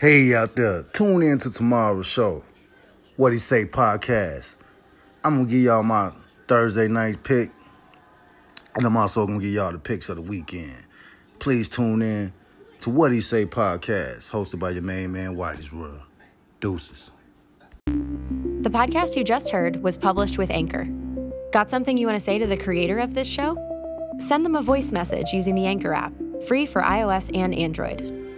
Hey out there, tune in to tomorrow's show. What he say podcast. I'm gonna give y'all my Thursday night pick, and I'm also gonna give y'all the picks of the weekend. Please tune in to What He Say podcast, hosted by your main man Whitey's World. Deuces. The podcast you just heard was published with Anchor. Got something you want to say to the creator of this show? Send them a voice message using the Anchor app, free for iOS and Android.